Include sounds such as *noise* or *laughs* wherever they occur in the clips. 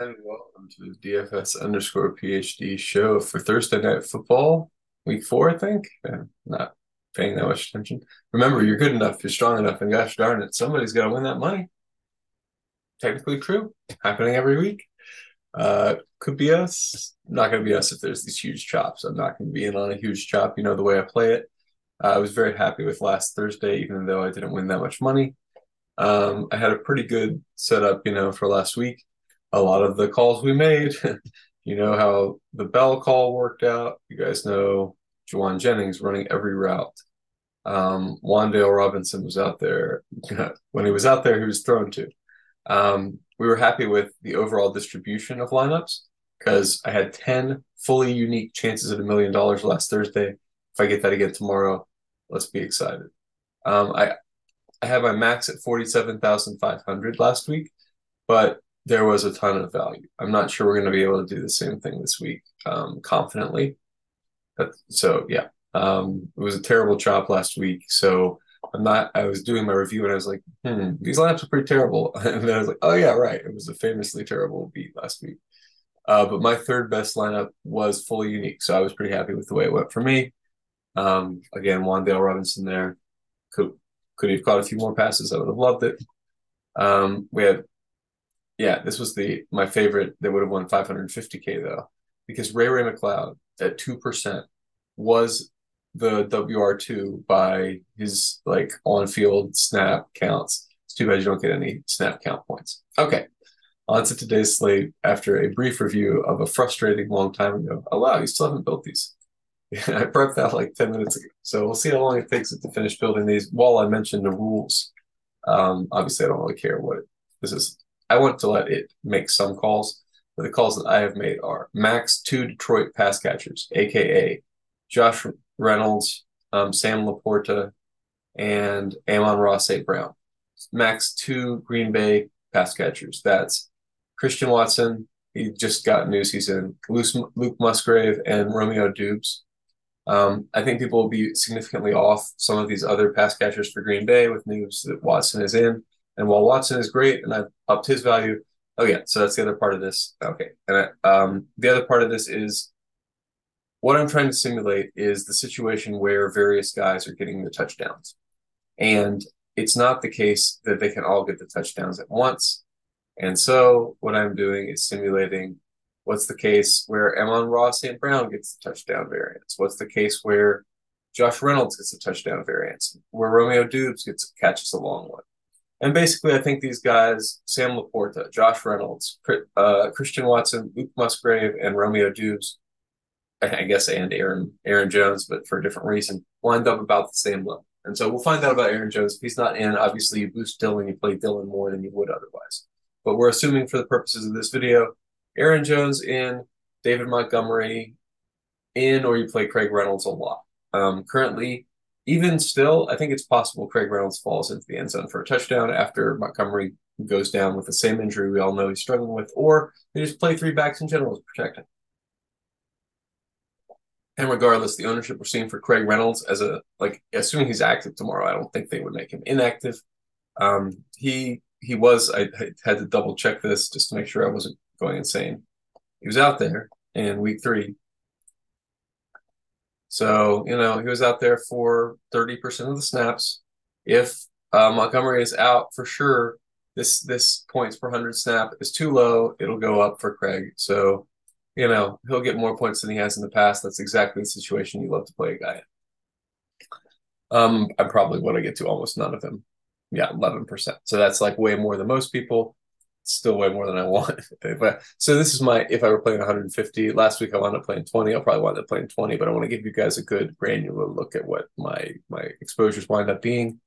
And welcome to the DFS underscore PhD show for Thursday Night Football, week four, I think. I'm not paying that much attention. Remember, you're good enough, you're strong enough, and gosh darn it, somebody's got to win that money. Technically true, happening every week. Uh, could be us. Not going to be us if there's these huge chops. I'm not going to be in on a huge chop. You know the way I play it. Uh, I was very happy with last Thursday, even though I didn't win that much money. Um, I had a pretty good setup, you know, for last week. A lot of the calls we made, *laughs* you know how the Bell call worked out. You guys know Jauan Jennings running every route. Um, Wan'Dale Robinson was out there. *laughs* when he was out there, he was thrown to. Um, we were happy with the overall distribution of lineups because I had 10 fully unique chances at a million dollars last Thursday. If I get that again tomorrow, let's be excited. Um, I I had my max at 47,500 last week, but there was a ton of value. I'm not sure we're going to be able to do the same thing this week um, confidently. But, so, yeah, um, it was a terrible chop last week. So I'm not, I was doing my review and I was like, hmm, these lineups are pretty terrible. *laughs* And then I was like, oh, yeah, right. It was a famously terrible beat last week. Uh, but my third best lineup was fully unique. So I was pretty happy with the way it went for me. Um, again, Wan'Dale Robinson there. Could could have caught a few more passes? I would have loved it. Um, we had, yeah, this was the my favorite. They would have won 550k though, because Ray Ray McCloud at two percent was the WR2 by his like on field snap counts. It's too bad you don't get any snap count points. Okay. On to today's slate after a brief review of a frustrating long time ago. Oh wow, you still haven't built these. *laughs* I prepped that like 10 minutes ago. So we'll see how long it takes it to finish building these while I mention the rules. Um, obviously, I don't really care what it, this is. I want to let it make some calls. But the calls that I have made are max two Detroit pass catchers, aka Josh Reynolds, um, Sam LaPorta, and Amon-Ra St. Brown. Max two Green Bay pass catchers. That's Christian Watson. He just got news he's in. Luke Musgrave and Romeo Doubs. Um, I think people will be significantly off some of these other pass catchers for Green Bay with news that Watson is in. And while Watson is great and I've upped his value, oh yeah, so that's the other part of this. Okay, and I, um, the other part of this is what I'm trying to simulate is the situation where various guys are getting the touchdowns, and it's not the case that they can all get the touchdowns at once. And so what I'm doing is simulating What's the case where Amon-Ra St. Brown gets the touchdown variance? What's the case where Josh Reynolds gets a touchdown variance? Where Romeo Doubs gets catches a long one? And basically, I think these guys, Sam LaPorta, Josh Reynolds, uh, Christian Watson, Luke Musgrave, and Romeo Doubs, I guess, and Aaron Aaron Jones, but for a different reason, lined up about the same level. And so we'll find out about Aaron Jones. If he's not in, obviously you boost Dillon, you play Dillon more than you would otherwise. But we're assuming for the purposes of this video Aaron Jones in, David Montgomery in, or you play Craig Reynolds a lot. Um, currently, even still, I think it's possible Craig Reynolds falls into the end zone for a touchdown after Montgomery goes down with the same injury we all know he's struggling with, or they just play three backs in general to protect him. And regardless, the ownership we're seeing for Craig Reynolds as a like, assuming he's active tomorrow, I don't think they would make him inactive. Um, he he was. I, I had to double check this just to make sure I wasn't going insane. He was out there in week three. So, you know, he was out there for 30% of the snaps. If uh, Montgomery is out for sure, this this points per 100 snap is too low. It'll go up for Craig. So, you know, he'll get more points than he has in the past. That's exactly the situation you love to play a guy in. Um, I probably want to get to almost none of them. Yeah, 11%. So that's like way more than most people still way more than I want. *laughs* but so this is my if I were playing 150 last week, I wound up playing 20. I'll probably wind up playing 20, but I want to give you guys a good granular look at what my my exposures wind up being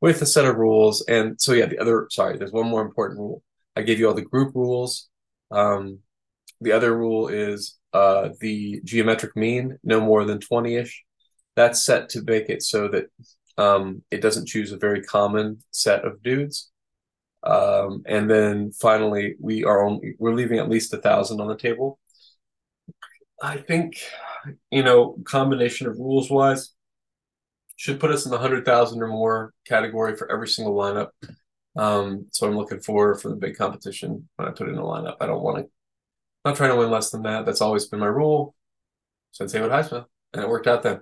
with a set of rules. And so yeah, the other sorry, there's one more important rule. I gave you all the group rules. Um, the other rule is uh, the geometric mean, no more than 20-ish. That's set to make it so that um, it doesn't choose a very common set of dudes. Um, and then finally, we are only we're leaving at least a thousand on the table. I think, you know, combination of rules wise should put us in the hundred thousand or more category for every single lineup. Um, so I'm looking for for the big competition when I put in a lineup. I don't want to. I'm not trying to win less than that. That's always been my rule since Haywood Highsmith, and it worked out then.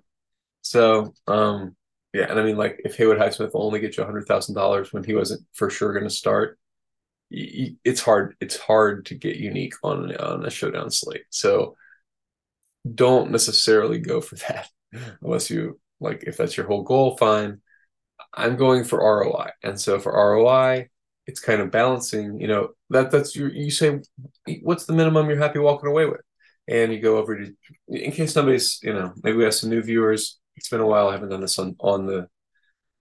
So, um, yeah, and I mean, like, if Haywood Highsmith will only get you hundred thousand dollars when he wasn't for sure going to start, it's hard. It's hard to get unique on on a showdown slate. So, don't necessarily go for *laughs* that unless you like. If that's your whole goal, fine. I'm going for ROI, and so for ROI, it's kind of balancing. You know that that's your. You say, what's the minimum you're happy walking away with? and you go over to in case somebody's you know maybe we have some new viewers it's been a while i haven't done this on on the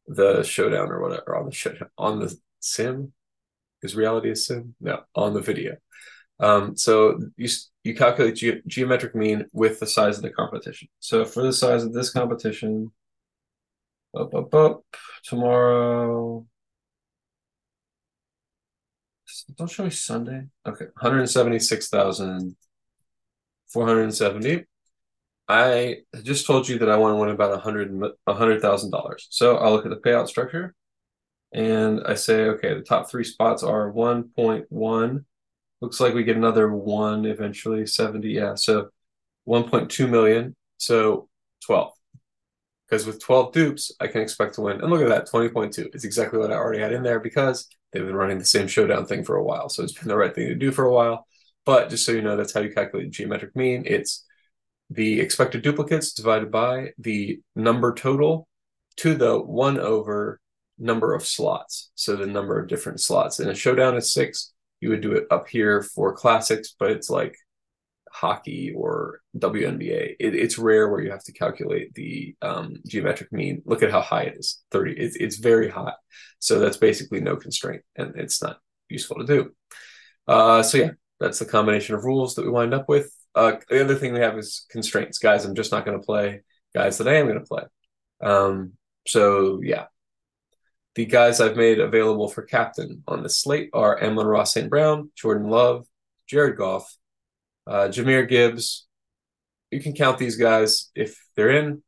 the showdown or whatever on the on the sim? Is reality a sim? No on the video. Um, so you you calculate ge- geometric mean with the size of the competition. So for the size of this competition up up up tomorrow don't show me sunday? Okay 176000 470. I just told you that I want to win about a hundred hundred thousand dollars. So I'll look at the payout structure and I say, okay, the top three spots are 1.1. Looks like we get another one eventually, 70. Yeah. So 1.2 million. So 12. Because with 12 dupes, I can expect to win. And look at that, 20.2. It's exactly what I already had in there because they've been running the same showdown thing for a while. So it's been the right thing to do for a while. But just so you know, that's how you calculate the geometric mean. It's the expected duplicates divided by the number total to the one over number of slots. So the number of different slots. In a showdown is six. You would do it up here for classics, but it's like hockey or WNBA. It, it's rare where you have to calculate the um, geometric mean. Look at how high it is 30. It's, it's very high. So that's basically no constraint and it's not useful to do. Uh, so yeah, that's the combination of rules that we wind up with. Uh, the other thing we have is constraints. Guys, I'm just not going to play. Guys that I am going to play. Um, so yeah, the guys I've made available for captain on the slate are Amon-Ra St. Brown, Jordan Love, Jared Goff, uh, Jahmyr Gibbs. You can count these guys if they're in.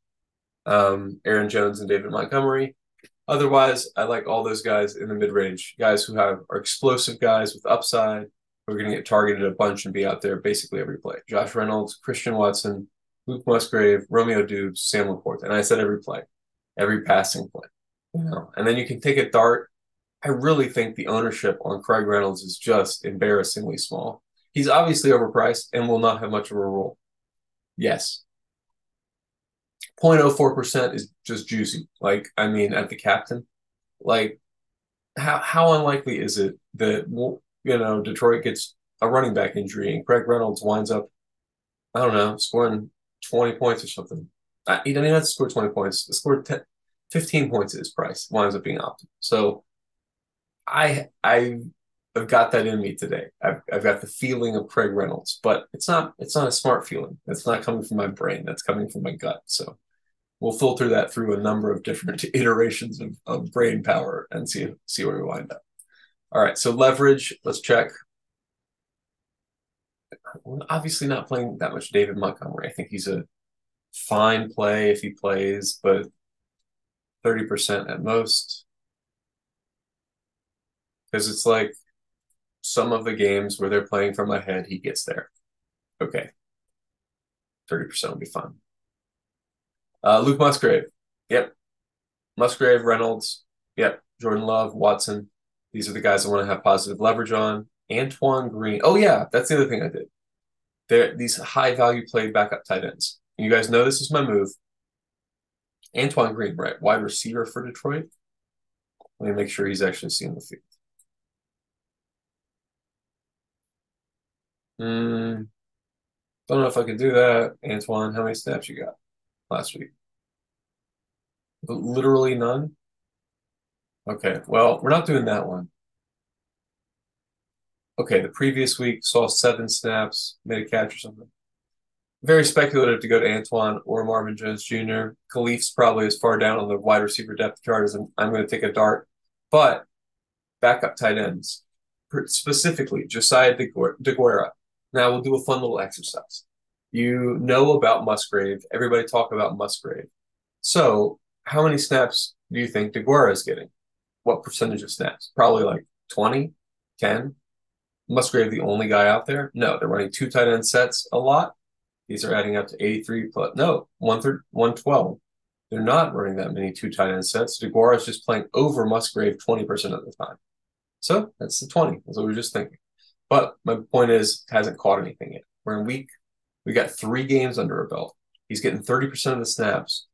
Um, Aaron Jones and David Montgomery. Otherwise, I like all those guys in the mid range, guys who have are explosive guys with upside, we're going to get targeted a bunch and be out there basically every play. Josh Reynolds, Christian Watson, Luke Musgrave, Romeo Doubs, Sam LaPorta. And I said every play, every passing play. You know, and then you can take a dart. I really think the ownership on Craig Reynolds is just embarrassingly small. He's obviously overpriced and will not have much of a role. Yes. 0.04% is just juicy. Like, I mean, at the captain, like, how, how unlikely is it that you know, Detroit gets a running back injury and Craig Reynolds winds up, I don't know, scoring 20 points or something. I, he doesn't even have to score 20 points. He scored 10, 15 points at his price, winds up being optimal. So I I have got that in me today. I've, I've got the feeling of Craig Reynolds, but it's not it's not a smart feeling. It's not coming from my brain. That's coming from my gut. So we'll filter that through a number of different *laughs* iterations of, of brain power and see see where we wind up. All right, so leverage, let's check. We're obviously not playing that much David Montgomery. I think he's a fine play if he plays, but 30% at most. Because it's like some of the games where they're playing from ahead, he gets there. Okay. 30% will be fine. Uh, Luke Musgrave. Yep. Musgrave, Reynolds. Yep. Jordan Love, Watson. These are the guys I want to have positive leverage on. Antoine Green. Oh yeah, that's the other thing I did. There, these high value play backup tight ends. And You guys know this is my move. Antoine Green, right? Wide receiver for Detroit. Let me make sure he's actually seeing the field. Hmm. don't know if I can do that. Antoine, how many snaps you got last week? Literally none. Okay, well, we're not doing that one. Okay, the previous week saw seven snaps, made a catch or something. Very speculative to go to Antoine or Marvin Jones Jr. Kalif's probably as far down on the wide receiver depth chart as I'm, I'm going to take a dart. But backup tight ends, specifically Josiah Deguara. Now we'll do a fun little exercise. You know about Musgrave. Everybody talk about Musgrave. So how many snaps do you think Deguara is getting? What percentage of snaps? Probably like 20, 10. Musgrave the only guy out there? No, they're running two tight end sets a lot. These are adding up to 83 plus no, 112. They're not running that many two tight end sets. Deguara is just playing over Musgrave 20% of the time. So that's the 20. That's what we were just thinking. But my point is, hasn't caught anything yet. We're in week, we got three games under a belt. He's getting 30% of the snaps.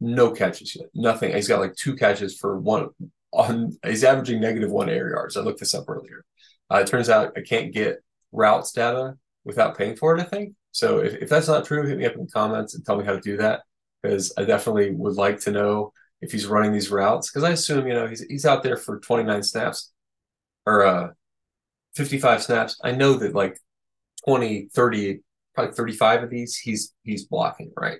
No catches yet. Nothing. He's got like two catches for one on he's averaging negative one air yards. I looked this up earlier. Uh, it turns out I can't get routes data without paying for it, I think. So if, if that's not true, hit me up in the comments and tell me how to do that. Because I definitely would like to know if he's running these routes. Because I assume, you know, he's he's out there for 29 snaps or uh 55 snaps. I know that like 20, 30, probably 35 of these he's he's blocking, right?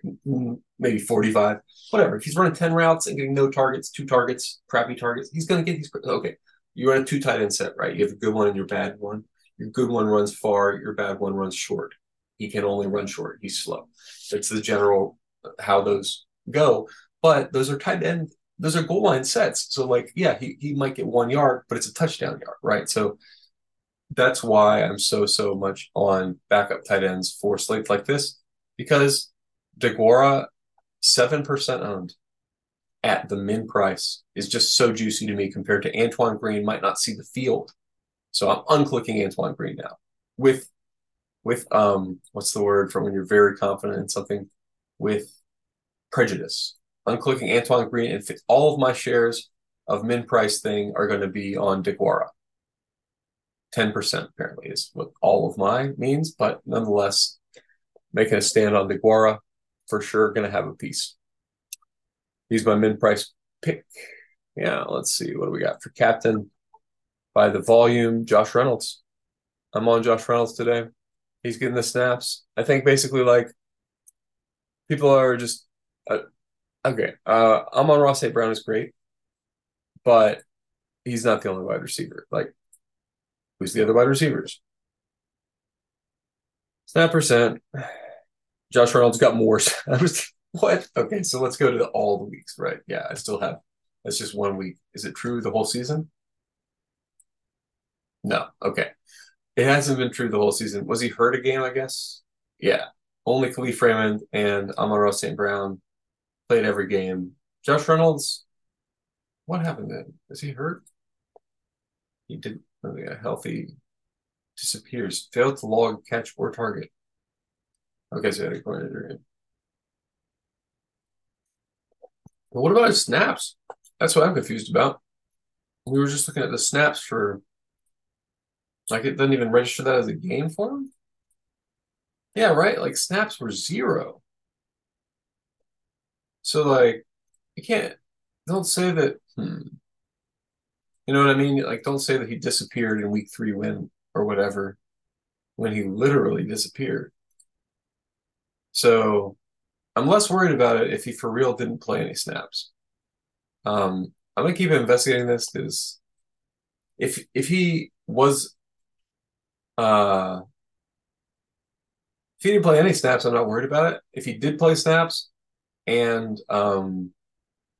Maybe 45. Whatever. If he's running 10 routes and getting no targets, two targets, crappy targets, he's gonna get these okay. You run a two tight end set, right? You have a good one and your bad one. Your good one runs far, your bad one runs short. He can only run short. He's slow. That's the general uh, how those go. But those are tight end, those are goal line sets. So like, yeah, he, he might get one yard, but it's a touchdown yard, right? So that's why I'm so so much on backup tight ends for slates like this because Deguara seven percent owned at the min price is just so juicy to me compared to Antoine Green might not see the field. So I'm unclicking Antoine Green now with with um what's the word from when you're very confident in something with prejudice. Unclicking Antoine Green and all of my shares of min price thing are going to be on Deguara. 10% apparently is what all of mine means, but nonetheless, making a stand on Deguara for sure going to have a piece. He's my min price pick. Yeah, let's see. What do we got for captain? By the volume, Josh Reynolds. I'm on Josh Reynolds today. He's getting the snaps. I think basically like people are just uh, okay. Uh, Amon-Ra St. Brown is great, but he's not the only wide receiver. Like, who's the other wide receivers? Snap percent. Josh Reynolds got more. *laughs* What? Okay, so let's go to the, all the weeks, right? Yeah, I still have. That's just one week. Is it true the whole season? No. Okay. It hasn't been true the whole season. Was he hurt a game? I guess. Yeah. Only Kalif Raymond and Amon-Ra St. Brown played every game. Josh Reynolds, what happened then? Is he hurt? He did a healthy disappears. Failed to log catch or target. Okay, so I had a groin injury. But what about his snaps? That's what I'm confused about. We were just looking at the snaps for like it doesn't even register that as a game for him. Yeah, right. Like snaps were zero. So like you can't don't say that hmm. You know what I mean? Like don't say that he disappeared in week three when or whatever when he literally disappeared. So I'm less worried about it if he for real didn't play any snaps. Um, I'm gonna keep investigating this because if if he was uh if he didn't play any snaps, I'm not worried about it. If he did play snaps, and um,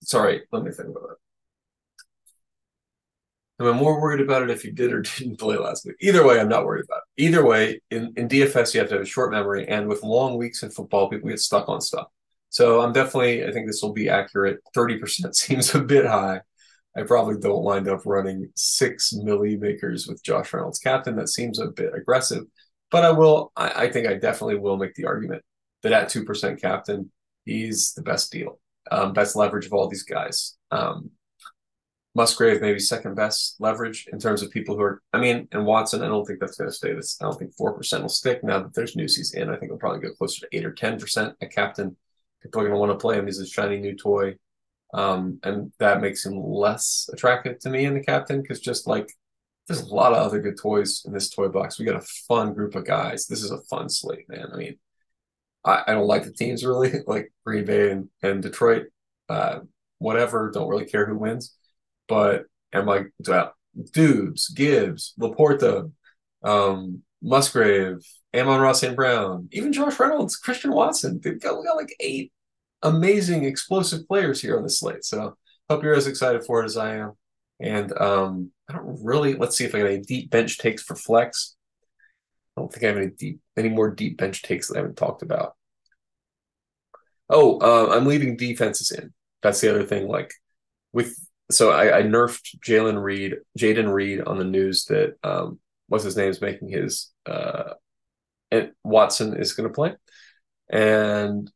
sorry, let me think about it. I'm more worried about it if he did or *laughs* didn't play last week. Either way, I'm not worried about it. Either way, in, in DFS, you have to have a short memory, and with long weeks in football, people get stuck on stuff. So I'm definitely, I think this will be accurate. 30% *laughs* seems a bit high. I probably don't wind up running six milli makers with Josh Reynolds captain. That seems a bit aggressive. But I will, I, I think I definitely will make the argument that at 2% captain, he's the best deal, um, best leverage of all these guys. Um, Musgrave maybe second best leverage in terms of people who are. I mean, and Watson, I don't think that's going to stay. This I don't think four percent will stick. Now that there's Newsies in, I think it'll probably go closer to eight or ten percent. A captain, people are going to want to play him. He's a shiny new toy, um, and that makes him less attractive to me in the captain because just like there's a lot of other good toys in this toy box. We got a fun group of guys. This is a fun slate, man. I mean, I, I don't like the teams really, *laughs* like Green Bay and, and Detroit. Uh, whatever, don't really care who wins. But am like Doubs, Gibbs, LaPorta, um, Musgrave, Amon-Ra St. Brown, even Josh Reynolds, Christian Watson. They've got, we got like eight amazing explosive players here on the slate. So hope you're as excited for it as I am. And um, I don't really. Let's see if I got any deep bench takes for flex. I don't think I have any deep, any more deep bench takes that I haven't talked about. Oh, uh, I'm leaving defenses in. That's the other thing. Like with, so I, I nerfed Jalen Reed, Jayden Reed on the news that um, what's his name is making his uh, and Watson is going to play, and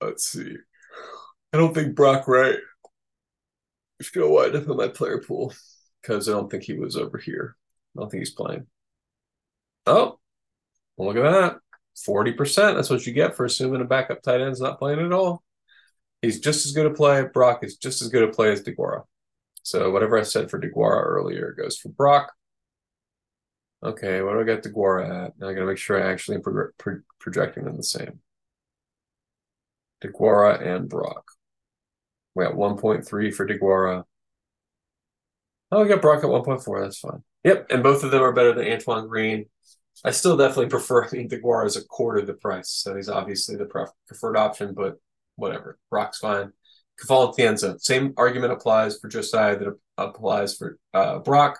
let's see. I don't think Brock Wright is going to wind up in my player pool because I don't think he was over here. I don't think he's playing. Oh, well, look at that. 40%. That's what you get for assuming a backup tight end's not playing at all. He's just as good a play. Brock is just as good a play as Deguara. So whatever I said for Deguara earlier goes for Brock. Okay, what do I got Deguara at? Now I got to make sure I actually am pro pro projecting them the same. Deguara and Brock. We got 1.3 for Deguara. Oh, we got Brock at 1.4. That's fine. Yep, and both of them are better than Antoine Green. I still definitely prefer. I mean, Deguara is a quarter the price, so he's obviously the preferred option. But whatever, Brock's fine. End zone. Same argument applies for Josiah that applies for uh, Brock.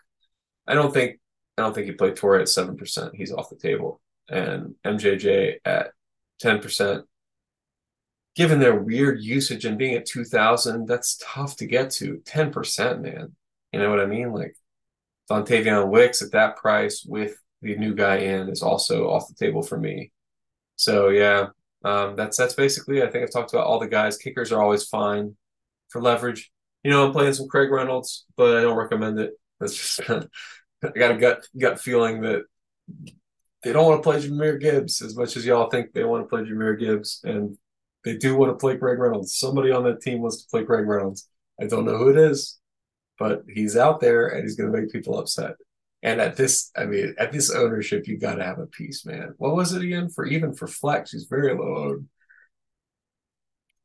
I don't think I don't think he played Torrey at seven percent. He's off the table, and MJJ at ten percent. Given their weird usage and being at two thousand, that's tough to get to. Ten percent, man. You know what I mean? Like Dontayvion Wicks at that price with the new guy in is also off the table for me. So yeah, um, that's that's basically. I think I've talked about all the guys. Kickers are always fine for leverage. You know, I'm playing some Craig Reynolds, but I don't recommend it. That's just *laughs* I got a gut gut feeling that they don't want to play Jahmyr Gibbs as much as y'all think they want to play Jahmyr Gibbs, and they do want to play Craig Reynolds. Somebody on that team wants to play Craig Reynolds. I don't know who it is, but he's out there and he's going to make people upset. And at this, I mean, at this ownership, you got to have a piece, man. What was it again for even for flex? He's very low owned.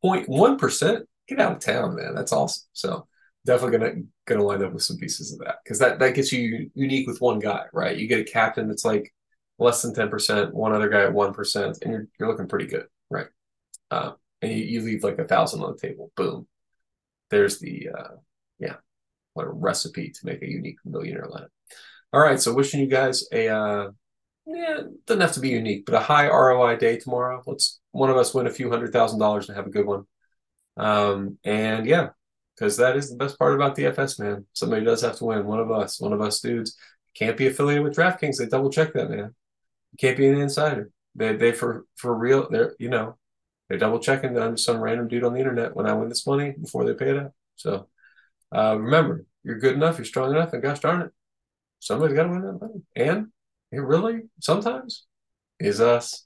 0.1 percent. Get out of town, man. That's awesome. So definitely gonna gonna wind up with some pieces of that because that that gets you unique with one guy, right? You get a captain that's like less than ten percent, one other guy at one percent, and you're you're looking pretty good, right? Uh, and you, you leave like a thousand on the table. Boom. There's the uh, yeah, what a recipe to make a unique millionaire lineup. All right, so wishing you guys a uh, yeah, doesn't have to be unique, but a high ROI day tomorrow. Let's one of us win a few hundred thousand dollars and have a good one. Um, and yeah, because that is the best part about DFS, man. Somebody does have to win. One of us, one of us dudes, can't be affiliated with DraftKings. They double check that, man. Can't be an insider. They they for for real. They're you know they're double checking that I'm some random dude on the internet when I win this money before they pay it out. So uh, remember, you're good enough, you're strong enough, and gosh darn it, somebody's got to win that money. And it really sometimes is us.